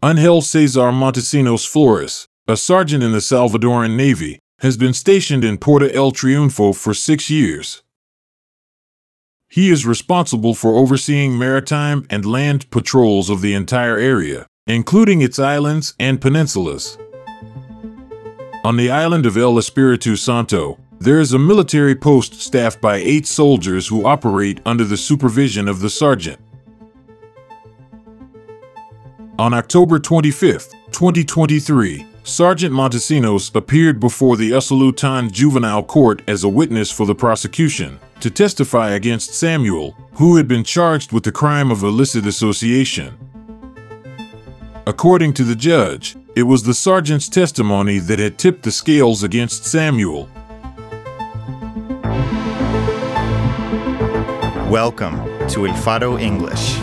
Angel Cesar Montesinos Flores, a sergeant in the Salvadoran Navy, has been stationed in Puerto El Triunfo for six years. He is responsible for overseeing maritime and land patrols of the entire area, including its islands and peninsulas. On the island of El Espiritu Santo, there is a military post staffed by eight soldiers who operate under the supervision of the sergeant. On October 25, 2023, Sergeant Montesinos appeared before the Usulután Juvenile Court as a witness for the prosecution to testify against Samuel, who had been charged with the crime of illicit association. According to the judge, it was the sergeant's testimony that had tipped the scales against Samuel. Welcome to El Faro English.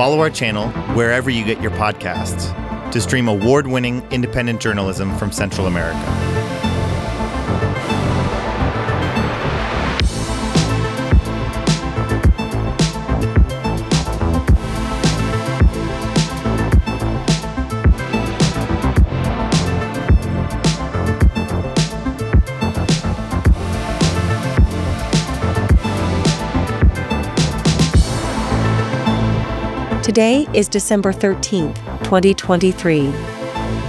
Follow our channel wherever you get your podcasts to stream award winning independent journalism from Central America. Today is December 13th, 2023.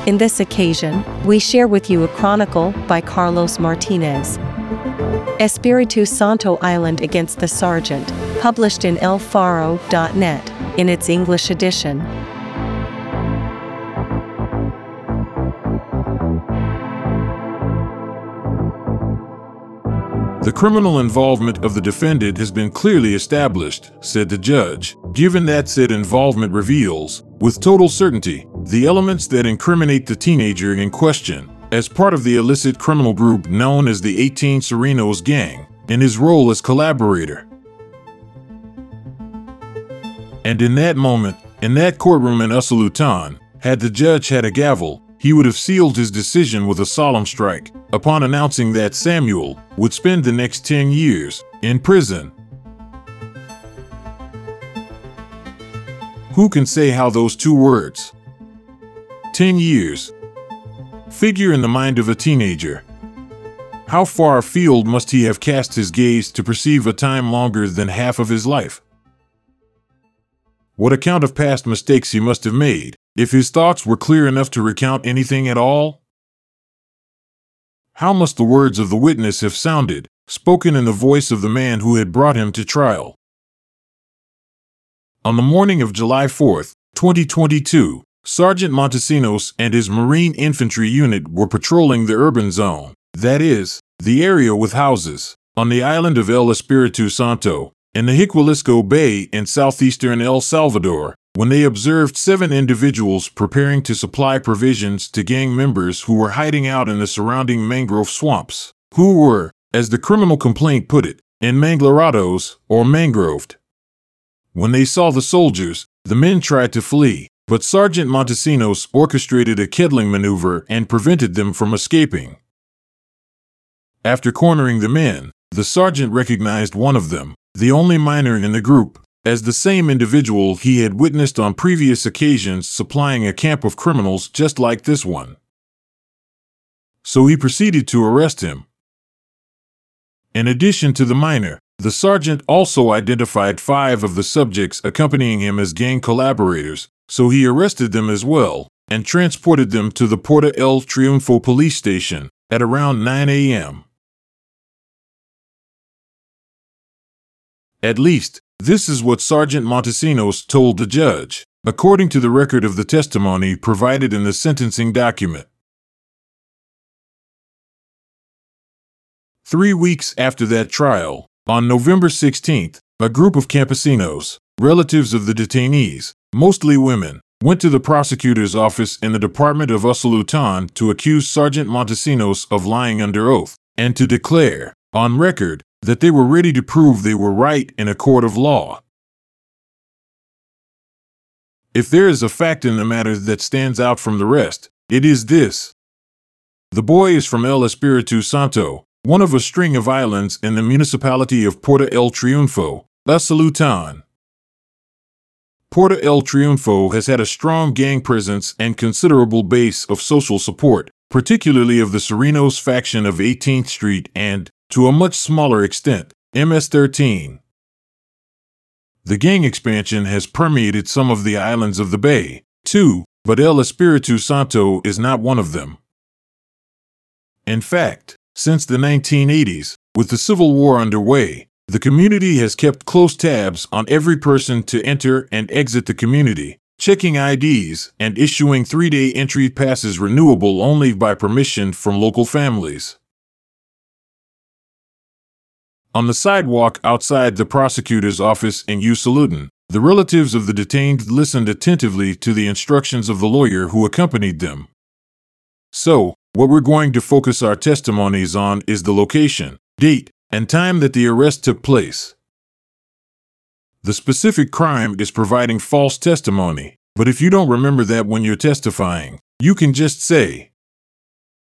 In this occasion, we share with you a chronicle by Carlos Martinez. Espiritu Santo Island Against the Sergeant, published in elfaro.net in its English edition. The criminal involvement of the defendant has been clearly established, said the judge, given that said involvement reveals, with total certainty, the elements that incriminate the teenager in question as part of the illicit criminal group known as the 18 Sureños Gang, in his role as collaborator. And in that moment, in that courtroom in Usulután, had the judge had a gavel, he would have sealed his decision with a solemn strike upon announcing that Samuel would spend the next 10 years in prison. Who can say how those two words, 10 years, figure in the mind of a teenager? How far afield must he have cast his gaze to perceive a time longer than half of his life? What account of past mistakes he must have made, if his thoughts were clear enough to recount anything at all? How must the words of the witness have sounded, spoken in the voice of the man who had brought him to trial? On the morning of July 4, 2022, Sergeant Montesinos and his Marine Infantry unit were patrolling the urban zone, that is, the area with houses, on the island of El Espiritu Santo, in the Jiquilisco Bay in southeastern El Salvador, when they observed seven individuals preparing to supply provisions to gang members who were hiding out in the surrounding mangrove swamps, who were, as the criminal complaint put it, enmanglarados or mangroved. When they saw the soldiers, the men tried to flee, but Sergeant Montesinos orchestrated a kettling maneuver and prevented them from escaping. After cornering the men, the sergeant recognized one of them, the only minor in the group, as the same individual he had witnessed on previous occasions supplying a camp of criminals just like this one. So he proceeded to arrest him. In addition to the minor, the sergeant also identified five of the subjects accompanying him as gang collaborators, so he arrested them as well and transported them to the Puerto El Triunfo police station at around 9 a.m. At least, this is what Sergeant Montesinos told the judge, according to the record of the testimony provided in the sentencing document. Three weeks after that trial, on November 16th, a group of campesinos, relatives of the detainees, mostly women, went to the prosecutor's office in the Department of Usulután to accuse Sergeant Montesinos of lying under oath and to declare, on record, that they were ready to prove they were right in a court of law. If there is a fact in the matter that stands out from the rest, it is this. The boy is from El Espiritu Santo, one of a string of islands in the municipality of Puerto El Triunfo, Usulután. Puerto El Triunfo has had a strong gang presence and considerable base of social support, particularly of the Sureños faction of 18th Street and, to a much smaller extent, MS 13. The gang expansion has permeated some of the islands of the Bay, too, but El Espiritu Santo is not one of them. In fact, since the 1980s, with the Civil War underway, the community has kept close tabs on every person to enter and exit the community, checking IDs and issuing three day entry passes renewable only by permission from local families. On the sidewalk outside the prosecutor's office in Usulután, the relatives of the detained listened attentively to the instructions of the lawyer who accompanied them. So, what we're going to focus our testimonies on is the location, date, and time that the arrest took place. The specific crime is providing false testimony, but if you don't remember that when you're testifying, you can just say,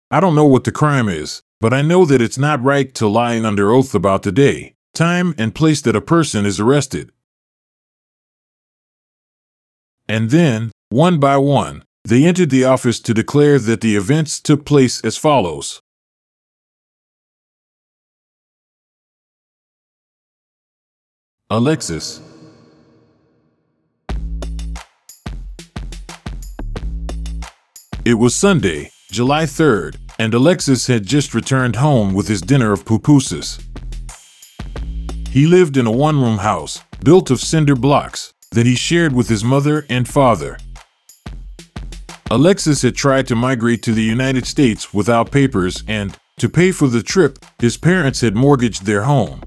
I don't know what the crime is, but I know that it's not right to lie under oath about the day, time, and place that a person is arrested. And then, one by one, they entered the office to declare that the events took place as follows. Alexis. It was Sunday, July 3rd, and Alexis had just returned home with his dinner of pupusas. He lived in a one room house, built of cinder blocks, that he shared with his mother and father. Alexis had tried to migrate to the United States without papers, and, to pay for the trip, his parents had mortgaged their home.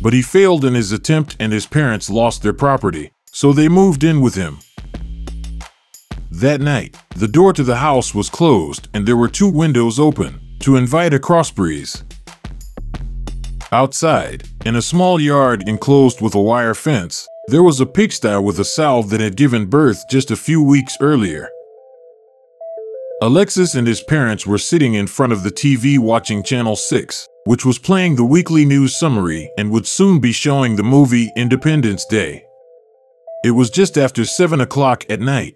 But he failed in his attempt, and his parents lost their property, so they moved in with him. That night, the door to the house was closed and there were two windows open to invite a crossbreeze. Outside, in a small yard enclosed with a wire fence, there was a pigsty with a sow that had given birth just a few weeks earlier. Alexis and his parents were sitting in front of the TV watching Channel 6, which was playing the weekly news summary and would soon be showing the movie Independence Day. It was just after 7 o'clock at night.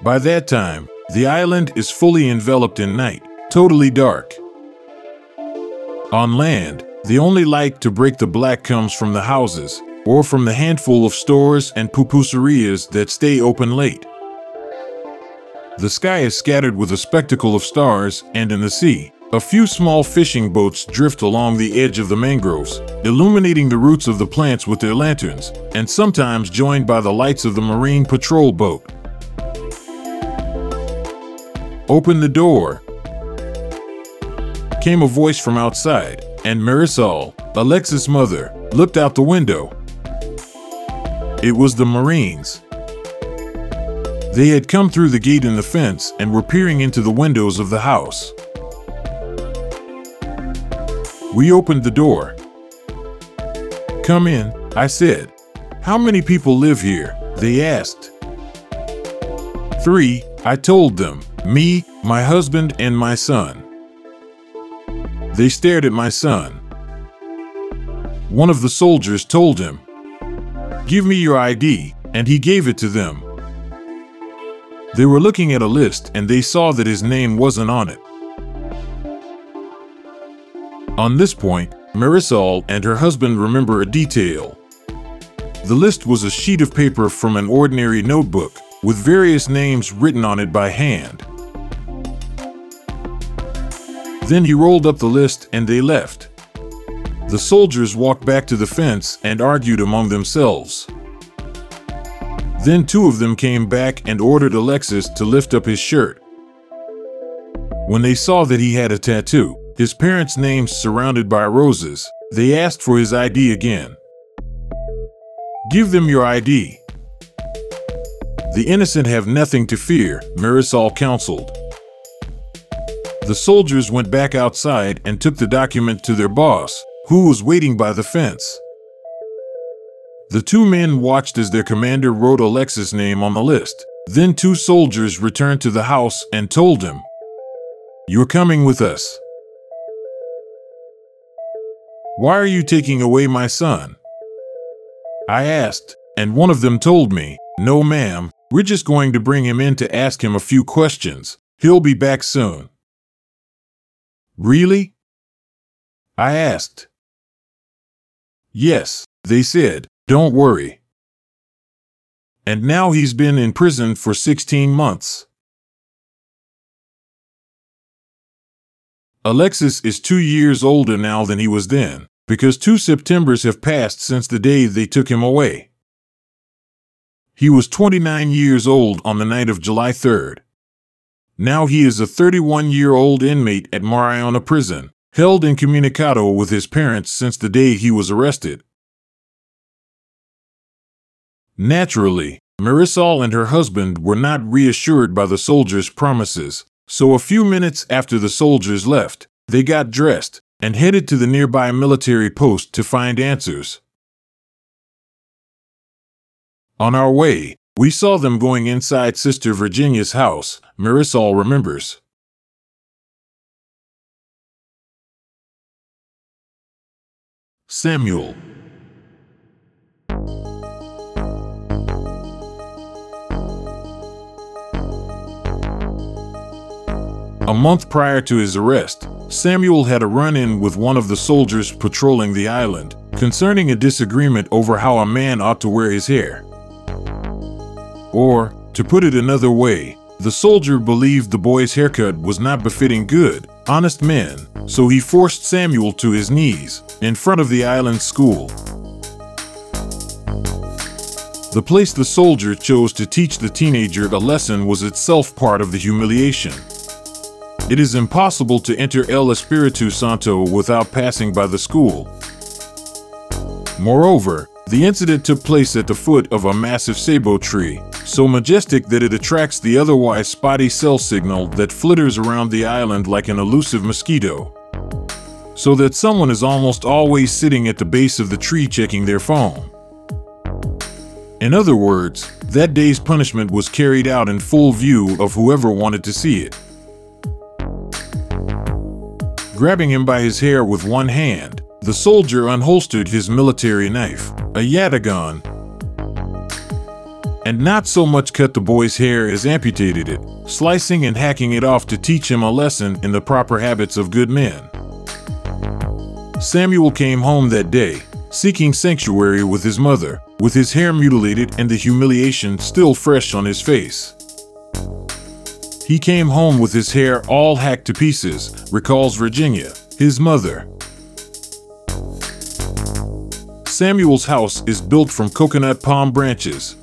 By that time, the island is fully enveloped in night, totally dark. On land, the only light to break the black comes from the houses, or from the handful of stores and pupuserias that stay open late. The sky is scattered with a spectacle of stars, and in the sea, a few small fishing boats drift along the edge of the mangroves, illuminating the roots of the plants with their lanterns, and sometimes joined by the lights of the marine patrol boat. Open the door. Came a voice from outside, and Marisol, Alexis' mother, looked out the window. It was the Marines. They had come through the gate in the fence and were peering into the windows of the house. We opened the door. Come in, I said. How many people live here? They asked. Three, I told them. Me, my husband, and my son. They stared at my son. One of the soldiers told him, Give me your ID, and he gave it to them. They were looking at a list and they saw that his name wasn't on it. On this point, Marisol and her husband remember a detail. The list was a sheet of paper from an ordinary notebook with various names written on it by hand. Then he rolled up the list and they left. The soldiers walked back to the fence and argued among themselves. Then two of them came back and ordered Alexis to lift up his shirt. When they saw that he had a tattoo, his parents' names surrounded by roses, they asked for his ID again. Give them your ID. The innocent have nothing to fear, Marisol counseled. The soldiers went back outside and took the document to their boss, who was waiting by the fence. The two men watched as their commander wrote Alexis' name on the list. Then two soldiers returned to the house and told him, You're coming with us. Why are you taking away my son? I asked, and one of them told me, No, ma'am, we're just going to bring him in to ask him a few questions. He'll be back soon. Really? I asked. Yes, they said, don't worry. And now he's been in prison for 16 months. Alexis is two years older now than he was then, because two Septembers have passed since the day they took him away. He was 29 years old on the night of July 3rd. Now he is a 31 year old inmate at Mariona Prison, held incommunicado with his parents since the day he was arrested. Naturally, Marisol and her husband were not reassured by the soldiers' promises, so a few minutes after the soldiers left, they got dressed and headed to the nearby military post to find answers. On our way, we saw them going inside Sister Virginia's house, Marisol remembers. Samuel A month prior to his arrest, Samuel had a run in with one of the soldiers patrolling the island concerning a disagreement over how a man ought to wear his hair. Or, to put it another way, the soldier believed the boy's haircut was not befitting good, honest men, so he forced Samuel to his knees in front of the island school. The place the soldier chose to teach the teenager a lesson was itself part of the humiliation. It is impossible to enter El Espiritu Santo without passing by the school. Moreover, the incident took place at the foot of a massive ceibo tree, so majestic that it attracts the otherwise spotty cell signal that flitters around the island like an elusive mosquito. So that someone is almost always sitting at the base of the tree checking their phone. In other words, that day's punishment was carried out in full view of whoever wanted to see it. Grabbing him by his hair with one hand, the soldier unholstered his military knife, a yatagan, and not so much cut the boy's hair as amputated it, slicing and hacking it off to teach him a lesson in the proper habits of good men. Samuel came home that day, seeking sanctuary with his mother, with his hair mutilated and the humiliation still fresh on his face. He came home with his hair all hacked to pieces, recalls Virginia, his mother. Samuel's house is built from coconut palm branches.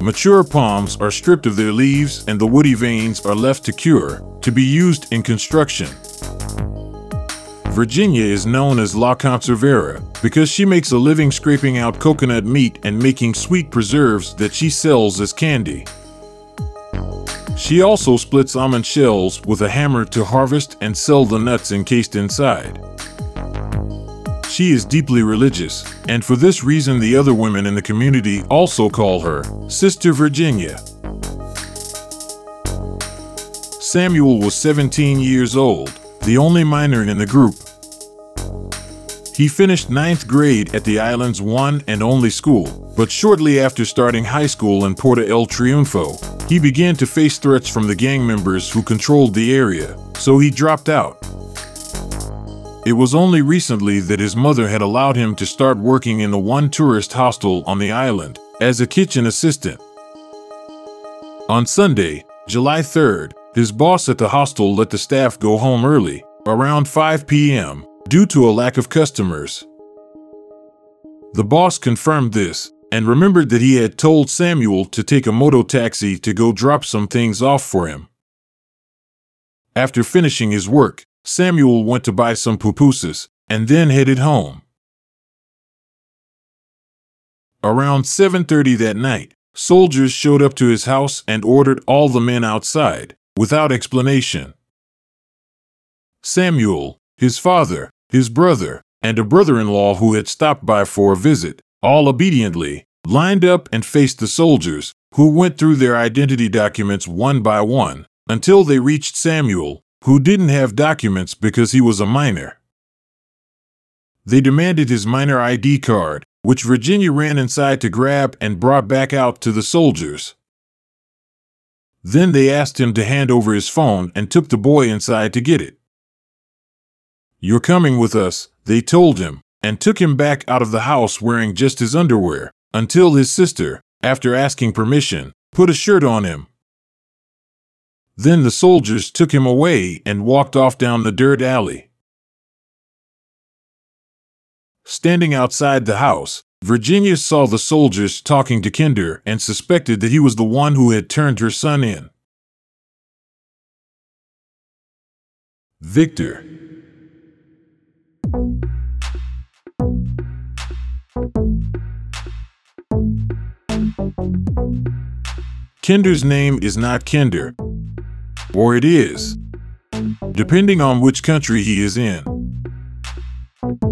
Mature palms are stripped of their leaves and the woody veins are left to cure, to be used in construction. Virginia is known as La Conservera because she makes a living scraping out coconut meat and making sweet preserves that she sells as candy. She also splits almond shells with a hammer to harvest and sell the nuts encased inside. She is deeply religious, and for this reason, the other women in the community also call her Sister Virginia. Samuel was 17 years old, the only minor in the group. He finished ninth grade at the island's one and only school, but shortly after starting high school in Puerto El Triunfo, he began to face threats from the gang members who controlled the area, so he dropped out. It was only recently that his mother had allowed him to start working in the one tourist hostel on the island as a kitchen assistant. On Sunday, July 3rd, his boss at the hostel let the staff go home early, around 5 p.m., due to a lack of customers. The boss confirmed this and remembered that he had told Samuel to take a moto taxi to go drop some things off for him. After finishing his work, Samuel went to buy some pupusas and then headed home. Around 7:30 that night, soldiers showed up to his house and ordered all the men outside without explanation. Samuel, his father, his brother, and a brother-in-law who had stopped by for a visit all obediently, lined up and faced the soldiers, who went through their identity documents one by one, until they reached Samuel, who didn't have documents because he was a minor. They demanded his minor ID card, which Virginia ran inside to grab and brought back out to the soldiers. Then they asked him to hand over his phone and took the boy inside to get it. You're coming with us, they told him, and took him back out of the house wearing just his underwear, until his sister, after asking permission, put a shirt on him. Then the soldiers took him away and walked off down the dirt alley. Standing outside the house, Virginia saw the soldiers talking to Kinder and suspected that he was the one who had turned her son in. Victor. Kinder's name is not Kinder, or it is, depending on which country he is in.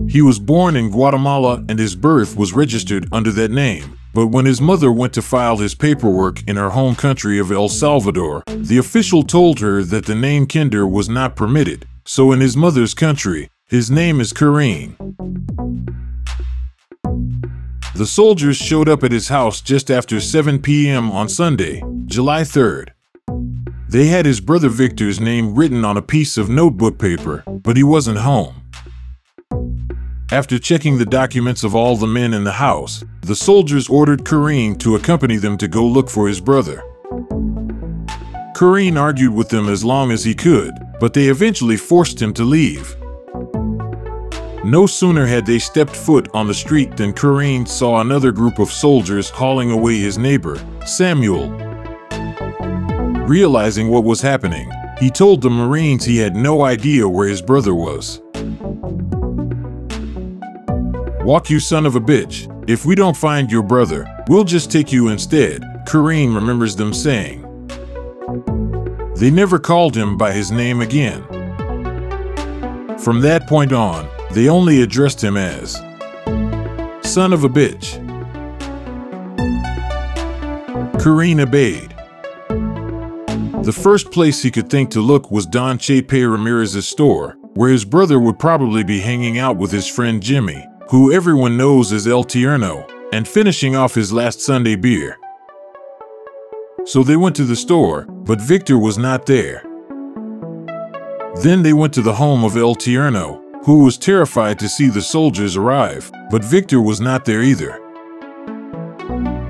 He was born in Guatemala and his birth was registered under that name. But when his mother went to file his paperwork in her home country of El Salvador, the official told her that the name Kinder was not permitted. So in his mother's country, his name is Kareem. The soldiers showed up at his house just after 7 p.m. on Sunday, July 3rd. They had his brother Victor's name written on a piece of notebook paper, but he wasn't home. After checking the documents of all the men in the house, the soldiers ordered Kareem to accompany them to go look for his brother. Kareem argued with them as long as he could, but they eventually forced him to leave. No sooner had they stepped foot on the street than Kareem saw another group of soldiers hauling away his neighbor, Samuel. Realizing what was happening, he told the Marines he had no idea where his brother was. Walk, you son of a bitch. If we don't find your brother, we'll just take you instead, Kareem remembers them saying. They never called him by his name again. From that point on, they only addressed him as Son of a bitch. Kareem obeyed. The first place he could think to look was Don Chepe Ramirez's store, where his brother would probably be hanging out with his friend Jimmy, who everyone knows as El Tierno, and finishing off his last Sunday beer. So they went to the store, but Victor was not there. Then they went to the home of El Tierno, who was terrified to see the soldiers arrive, but Victor was not there either.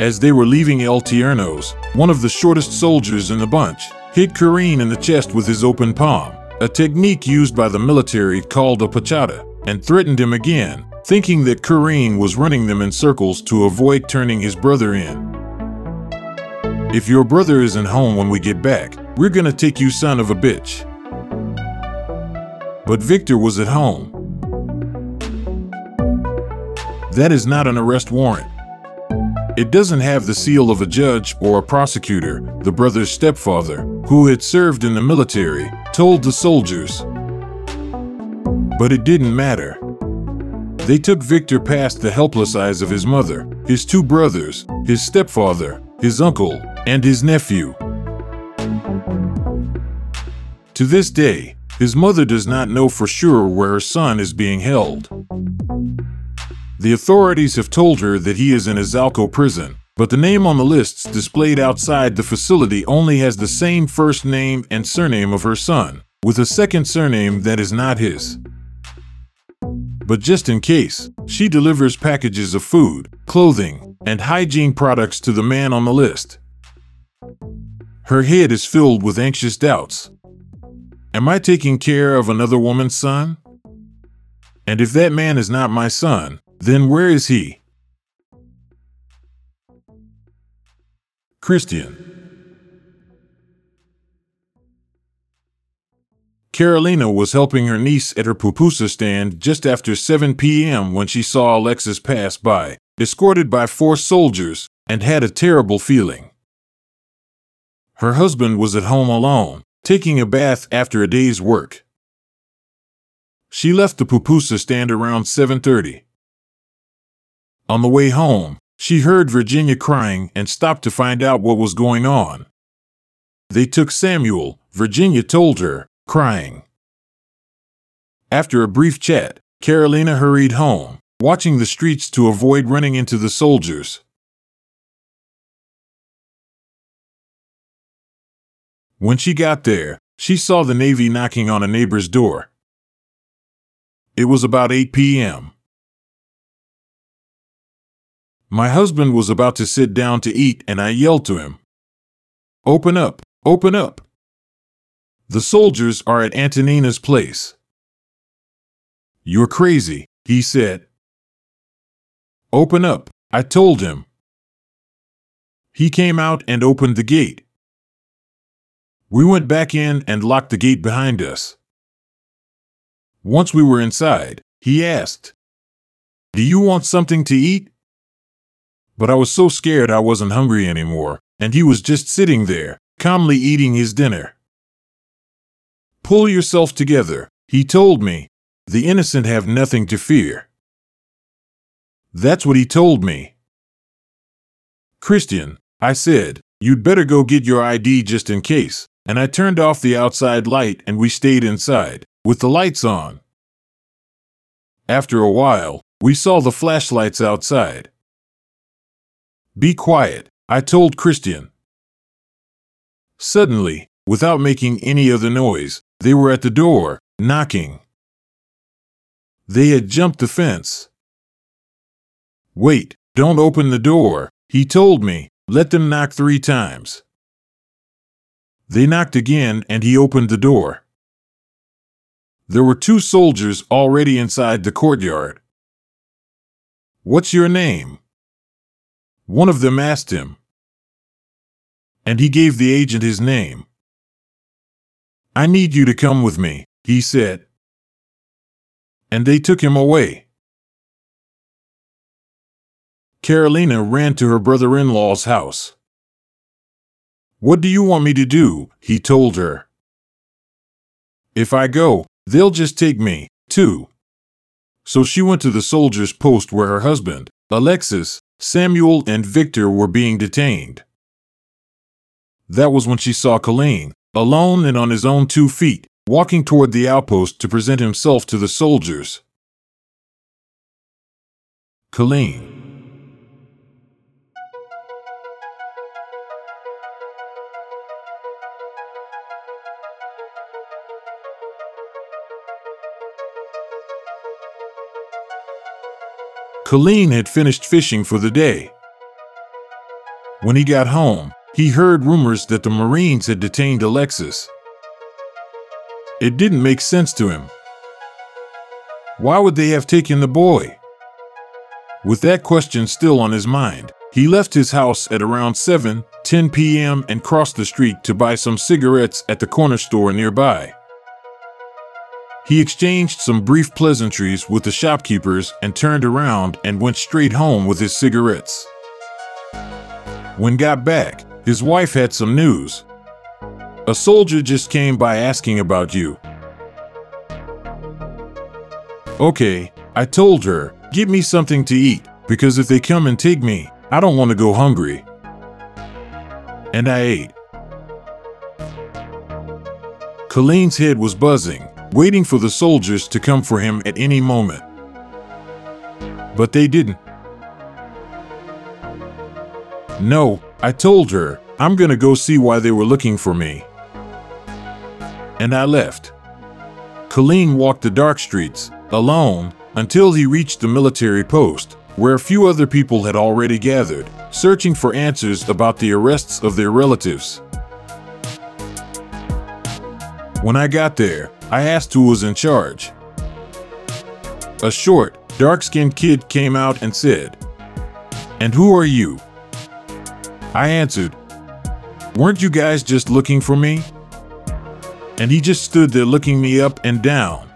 As they were leaving El Tierno's, one of the shortest soldiers in the bunch hit Kareem in the chest with his open palm, a technique used by the military called a pechada, and threatened him again, thinking that Kareem was running them in circles to avoid turning his brother in. If your brother isn't home when we get back, we're gonna take you son of a bitch. But Victor was at home. That is not an arrest warrant. It doesn't have the seal of a judge or a prosecutor, the brother's stepfather, who had served in the military, told the soldiers. But it didn't matter. They took Victor past the helpless eyes of his mother, his two brothers, his stepfather, his uncle, and his nephew. To this day, his mother does not know for sure where her son is being held. The authorities have told her that he is in Izalco prison, but the name on the lists displayed outside the facility only has the same first name and surname of her son, with a second surname that is not his. But just in case, she delivers packages of food, clothing, and hygiene products to the man on the list. Her head is filled with anxious doubts. Am I taking care of another woman's son? And if that man is not my son, then where is he? Christian. Carolina was helping her niece at her pupusa stand just after 7 p.m. when she saw Alexis pass by, escorted by four soldiers, and had a terrible feeling. Her husband was at home alone, taking a bath after a day's work. She left the pupusa stand around 7:30. On the way home, she heard Virginia crying and stopped to find out what was going on. They took Samuel, Virginia told her, crying. After a brief chat, Carolina hurried home, watching the streets to avoid running into the soldiers. When she got there, she saw the Navy knocking on a neighbor's door. It was about 8 p.m. My husband was about to sit down to eat, and I yelled to him, Open up, open up. The soldiers are at Antonina's place. You're crazy, he said. Open up, I told him. He came out and opened the gate. We went back in and locked the gate behind us. Once we were inside, he asked, Do you want something to eat? But I was so scared I wasn't hungry anymore, and he was just sitting there, calmly eating his dinner. Pull yourself together, he told me. The innocent have nothing to fear. That's what he told me. Christian, I said, you'd better go get your ID just in case and I turned off the outside light and we stayed inside, with the lights on. After a while, we saw the flashlights outside. Be quiet, I told Christian. Suddenly, without making any other noise, they were at the door, knocking. They had jumped the fence. Wait, don't open the door, he told me. Let them knock three times. They knocked again and he opened the door. There were two soldiers already inside the courtyard. What's your name? One of them asked him. And he gave the agent his name. I need you to come with me, he said. And they took him away. Carolina ran to her brother in law's house. What do you want me to do? he told her. If I go, they'll just take me, too. So she went to the soldier's post where her husband, Alexis, Samuel, and Victor were being detained. That was when she saw Colleen, alone and on his own two feet, walking toward the outpost to present himself to the soldiers. Colleen. Colleen had finished fishing for the day. When he got home, he heard rumors that the Marines had detained Alexis. It didn't make sense to him. Why would they have taken the boy? With that question still on his mind, he left his house at around 7 10 p.m. and crossed the street to buy some cigarettes at the corner store nearby. He exchanged some brief pleasantries with the shopkeepers and turned around and went straight home with his cigarettes. When got back, his wife had some news. A soldier just came by asking about you. Okay, I told her, get me something to eat, because if they come and take me, I don't want to go hungry. And I ate. Colleen's head was buzzing, waiting for the soldiers to come for him at any moment. But they didn't. No, I told her, I'm gonna go see why they were looking for me. And I left. Colleen walked the dark streets, alone, until he reached the military post, where a few other people had already gathered, searching for answers about the arrests of their relatives. When I got there, I asked who was in charge. A short, dark skinned kid came out and said, And who are you? I answered, Weren't you guys just looking for me? And he just stood there looking me up and down.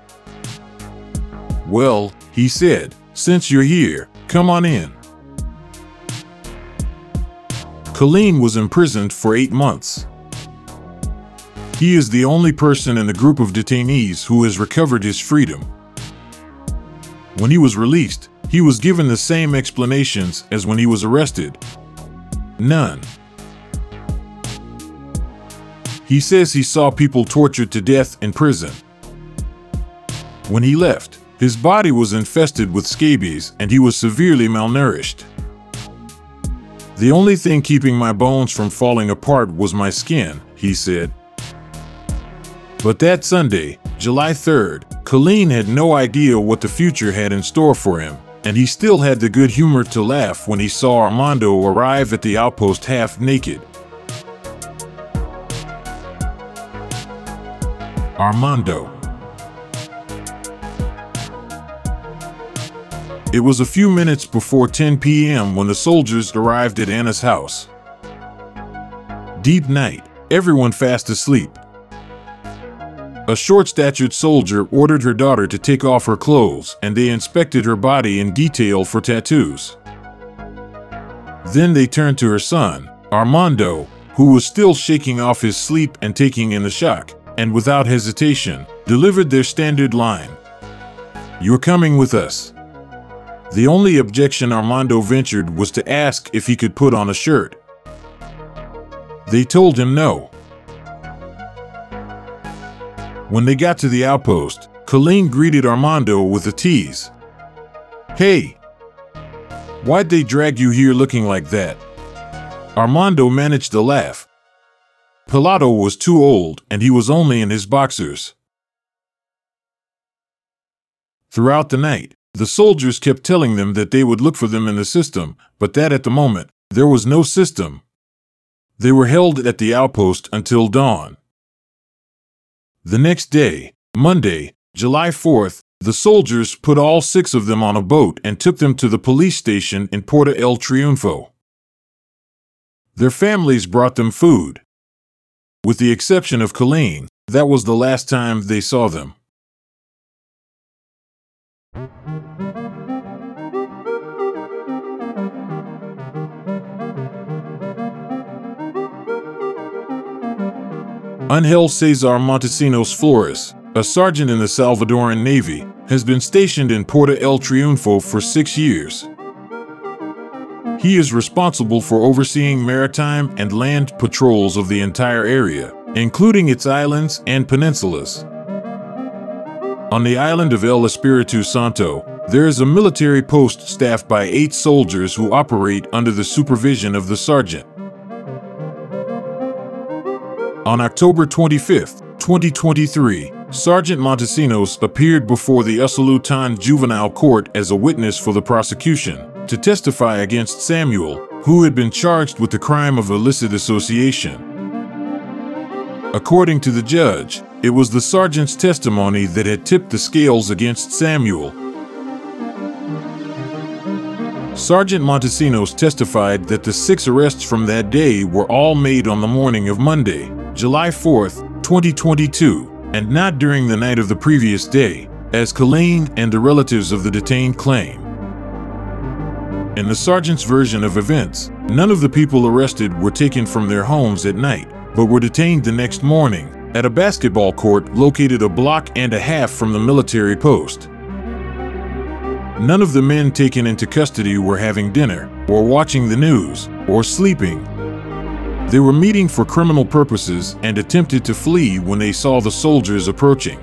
Well, he said, since you're here, come on in. Colleen was imprisoned for eight months. He is the only person in the group of detainees who has recovered his freedom. When he was released, he was given the same explanations as when he was arrested. None. He says he saw people tortured to death in prison. When he left, His body was infested with scabies and he was severely malnourished. The only thing keeping my bones from falling apart was my skin, he said. But that Sunday, July 3rd, Colleen had no idea what the future had in store for him, and he still had the good humor to laugh when he saw Armando arrive at the outpost half naked. Armando. It was a few minutes before 10 p.m. when the soldiers arrived at Anna's house. Deep night, everyone fast asleep. A short statured soldier ordered her daughter to take off her clothes and they inspected her body in detail for tattoos. Then they turned to her son, Armando, who was still shaking off his sleep and taking in the shock, and without hesitation, delivered their standard line You're coming with us. The only objection Armando ventured was to ask if he could put on a shirt. They told him no. When they got to the outpost, Colleen greeted Armando with a tease. Hey! Why'd they drag you here looking like that? Armando managed to laugh. Pilato was too old and he was only in his boxers. Throughout the night, the soldiers kept telling them that they would look for them in the system, but that at the moment, there was no system. They were held at the outpost until dawn. The next day, Monday, July 4th, the soldiers put all six of them on a boat and took them to the police station in Puerto El Triunfo. Their families brought them food. With the exception of Colleen, that was the last time they saw them. Angel Cesar Montesinos Flores, a sergeant in the Salvadoran Navy, has been stationed in Puerto El Triunfo for six years. He is responsible for overseeing maritime and land patrols of the entire area, including its islands and peninsulas. On the island of El Espiritu Santo, there is a military post staffed by eight soldiers who operate under the supervision of the sergeant. On October 25, 2023, Sergeant Montesinos appeared before the Usulután Juvenile Court as a witness for the prosecution to testify against Samuel, who had been charged with the crime of illicit association. According to the judge, it was the sergeant's testimony that had tipped the scales against Samuel. Sergeant Montesinos testified that the six arrests from that day were all made on the morning of Monday, July 4th, 2022, and not during the night of the previous day, as Colleen and the relatives of the detained claim. In the sergeant's version of events, none of the people arrested were taken from their homes at night, but were detained the next morning at a basketball court located a block and a half from the military post. None of the men taken into custody were having dinner, or watching the news, or sleeping, they were meeting for criminal purposes and attempted to flee when they saw the soldiers approaching.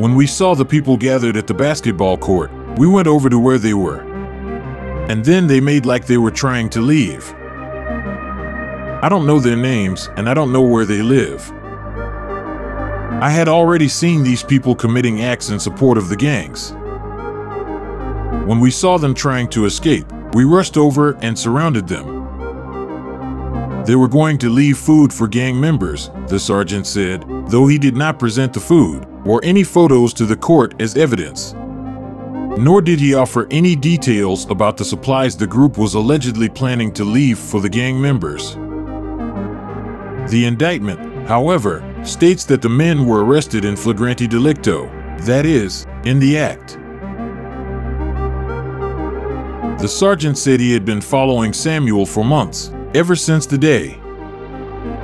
When we saw the people gathered at the basketball court, we went over to where they were. And then they made like they were trying to leave. I don't know their names and I don't know where they live. I had already seen these people committing acts in support of the gangs. When we saw them trying to escape, we rushed over and surrounded them. They were going to leave food for gang members, the sergeant said, though he did not present the food or any photos to the court as evidence. Nor did he offer any details about the supplies the group was allegedly planning to leave for the gang members. The indictment, however, states that the men were arrested in flagrante delicto, that is, in the act. The sergeant said he had been following Samuel for months, ever since the day.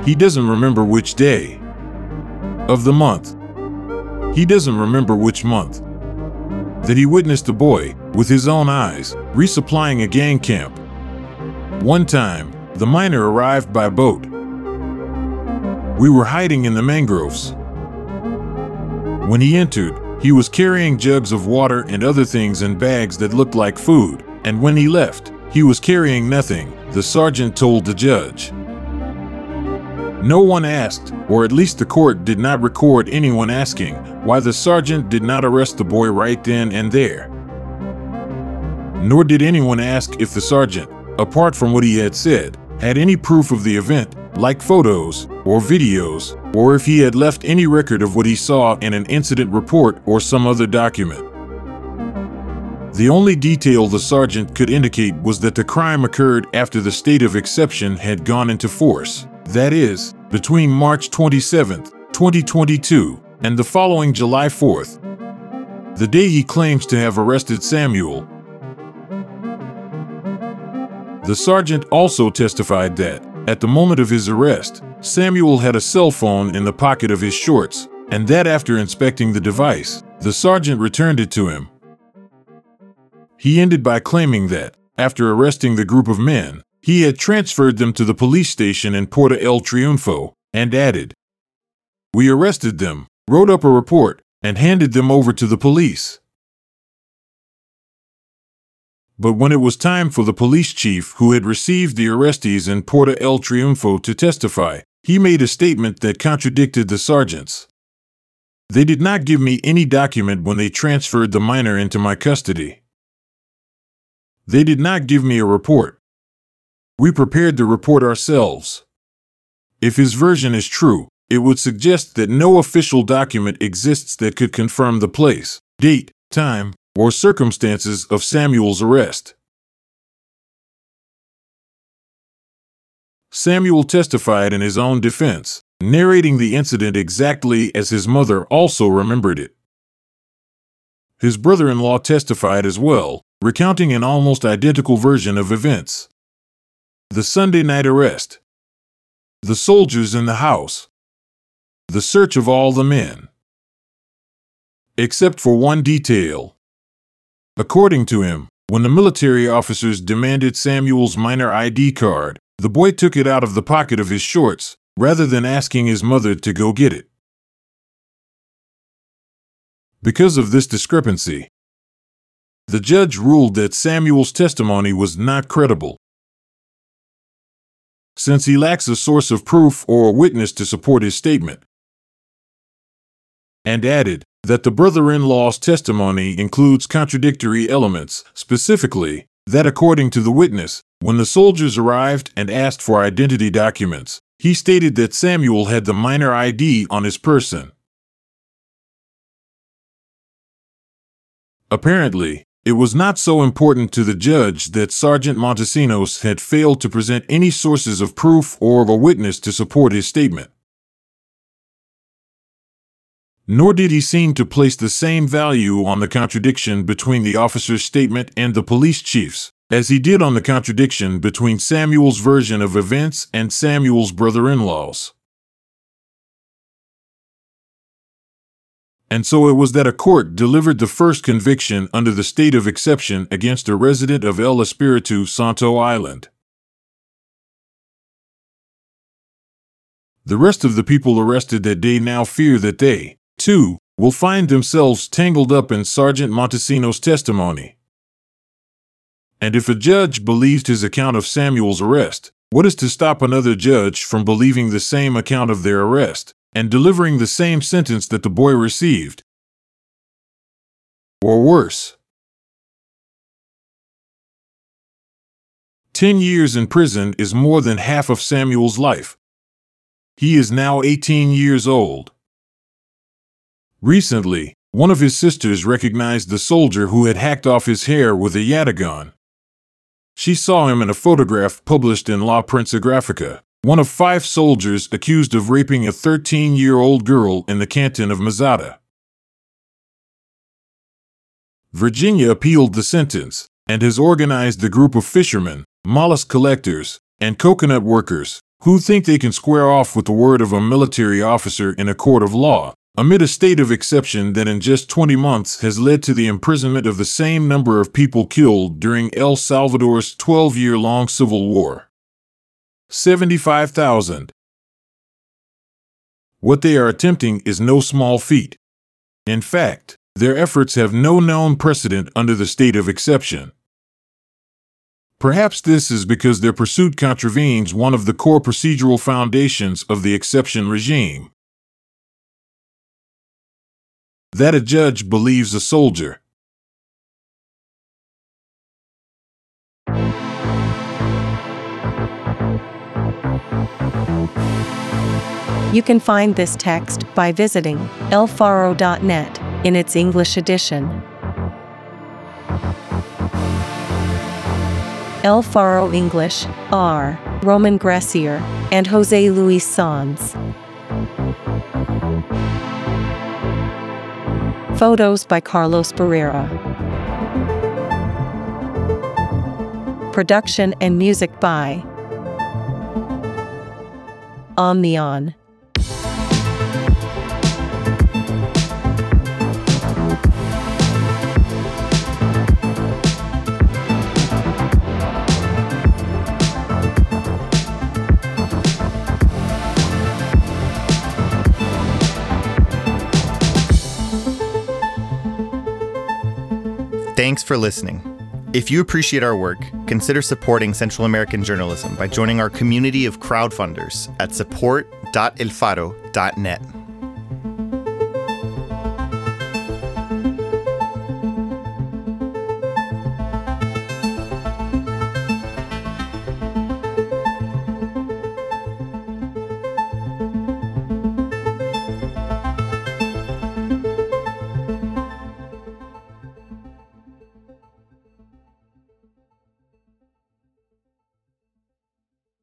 He doesn't remember which day of the month. He doesn't remember which month. That he witnessed the boy, with his own eyes, resupplying a gang camp. One time, the miner arrived by boat. We were hiding in the mangroves. When he entered, he was carrying jugs of water and other things in bags that looked like food, and when he left, he was carrying nothing, the sergeant told the judge. No one asked, or at least the court did not record anyone asking, why the sergeant did not arrest the boy right then and there. Nor did anyone ask if the sergeant, apart from what he had said, had any proof of the event, like photos or videos, or if he had left any record of what he saw in an incident report or some other document. The only detail the sergeant could indicate was that the crime occurred after the state of exception had gone into force. That is, between March 27, 2022, and the following July 4th, the day he claims to have arrested Samuel. The sergeant also testified that, at the moment of his arrest, Samuel had a cell phone in the pocket of his shorts, and that after inspecting the device, the sergeant returned it to him. He ended by claiming that, after arresting the group of men, he had transferred them to the police station in Puerto El Triunfo, and added, We arrested them, wrote up a report, and handed them over to the police. But when it was time for the police chief who had received the arrestees in Puerto El Triunfo to testify, he made a statement that contradicted the sergeants. They did not give me any document when they transferred the minor into my custody. They did not give me a report. We prepared the report ourselves. If his version is true, it would suggest that no official document exists that could confirm the place, date, time, or circumstances of Samuel's arrest. Samuel testified in his own defense, narrating the incident exactly as his mother also remembered it. His brother in law testified as well, recounting an almost identical version of events. The Sunday night arrest. The soldiers in the house. The search of all the men. Except for one detail. According to him, when the military officers demanded Samuel's minor ID card, the boy took it out of the pocket of his shorts, rather than asking his mother to go get it. Because of this discrepancy, the judge ruled that Samuel's testimony was not credible since he lacks a source of proof or a witness to support his statement. And added that the brother in law's testimony includes contradictory elements, specifically, that according to the witness, when the soldiers arrived and asked for identity documents, he stated that Samuel had the minor ID on his person. Apparently, it was not so important to the judge that Sergeant Montesinos had failed to present any sources of proof or of a witness to support his statement. Nor did he seem to place the same value on the contradiction between the officer's statement and the police chief's, as he did on the contradiction between Samuel's version of events and Samuel's brother in law's. And so it was that a court delivered the first conviction under the state of exception against a resident of El Espiritu Santo Island. The rest of the people arrested that day now fear that they, too, will find themselves tangled up in Sergeant Montesinos' testimony. And if a judge believed his account of Samuel's arrest, what is to stop another judge from believing the same account of their arrest? And delivering the same sentence that the boy received. Or worse. Ten years in prison is more than half of Samuel's life. He is now 18 years old. Recently, one of his sisters recognized the soldier who had hacked off his hair with a yatagan. She saw him in a photograph published in La Prensa one of five soldiers accused of raping a 13 year old girl in the canton of Meseta. Virginia appealed the sentence and has organized the group of fishermen, mollusk collectors, and coconut workers who think they can square off with the word of a military officer in a court of law, amid a state of exception that in just 20 months has led to the imprisonment of the same number of people killed during El Salvador's 12 year long civil war. 75,000. What they are attempting is no small feat. In fact, their efforts have no known precedent under the state of exception. Perhaps this is because their pursuit contravenes one of the core procedural foundations of the exception regime. That a judge believes a soldier. You can find this text by visiting elfaro.net in its English edition. El Faro English, R. Roman Gressier, and Jose Luis Sanz. Photos by Carlos Barrera. Production and music by Omnion. Thanks for listening. If you appreciate our work, consider supporting Central American journalism by joining our community of crowdfunders at support.elfaro.net.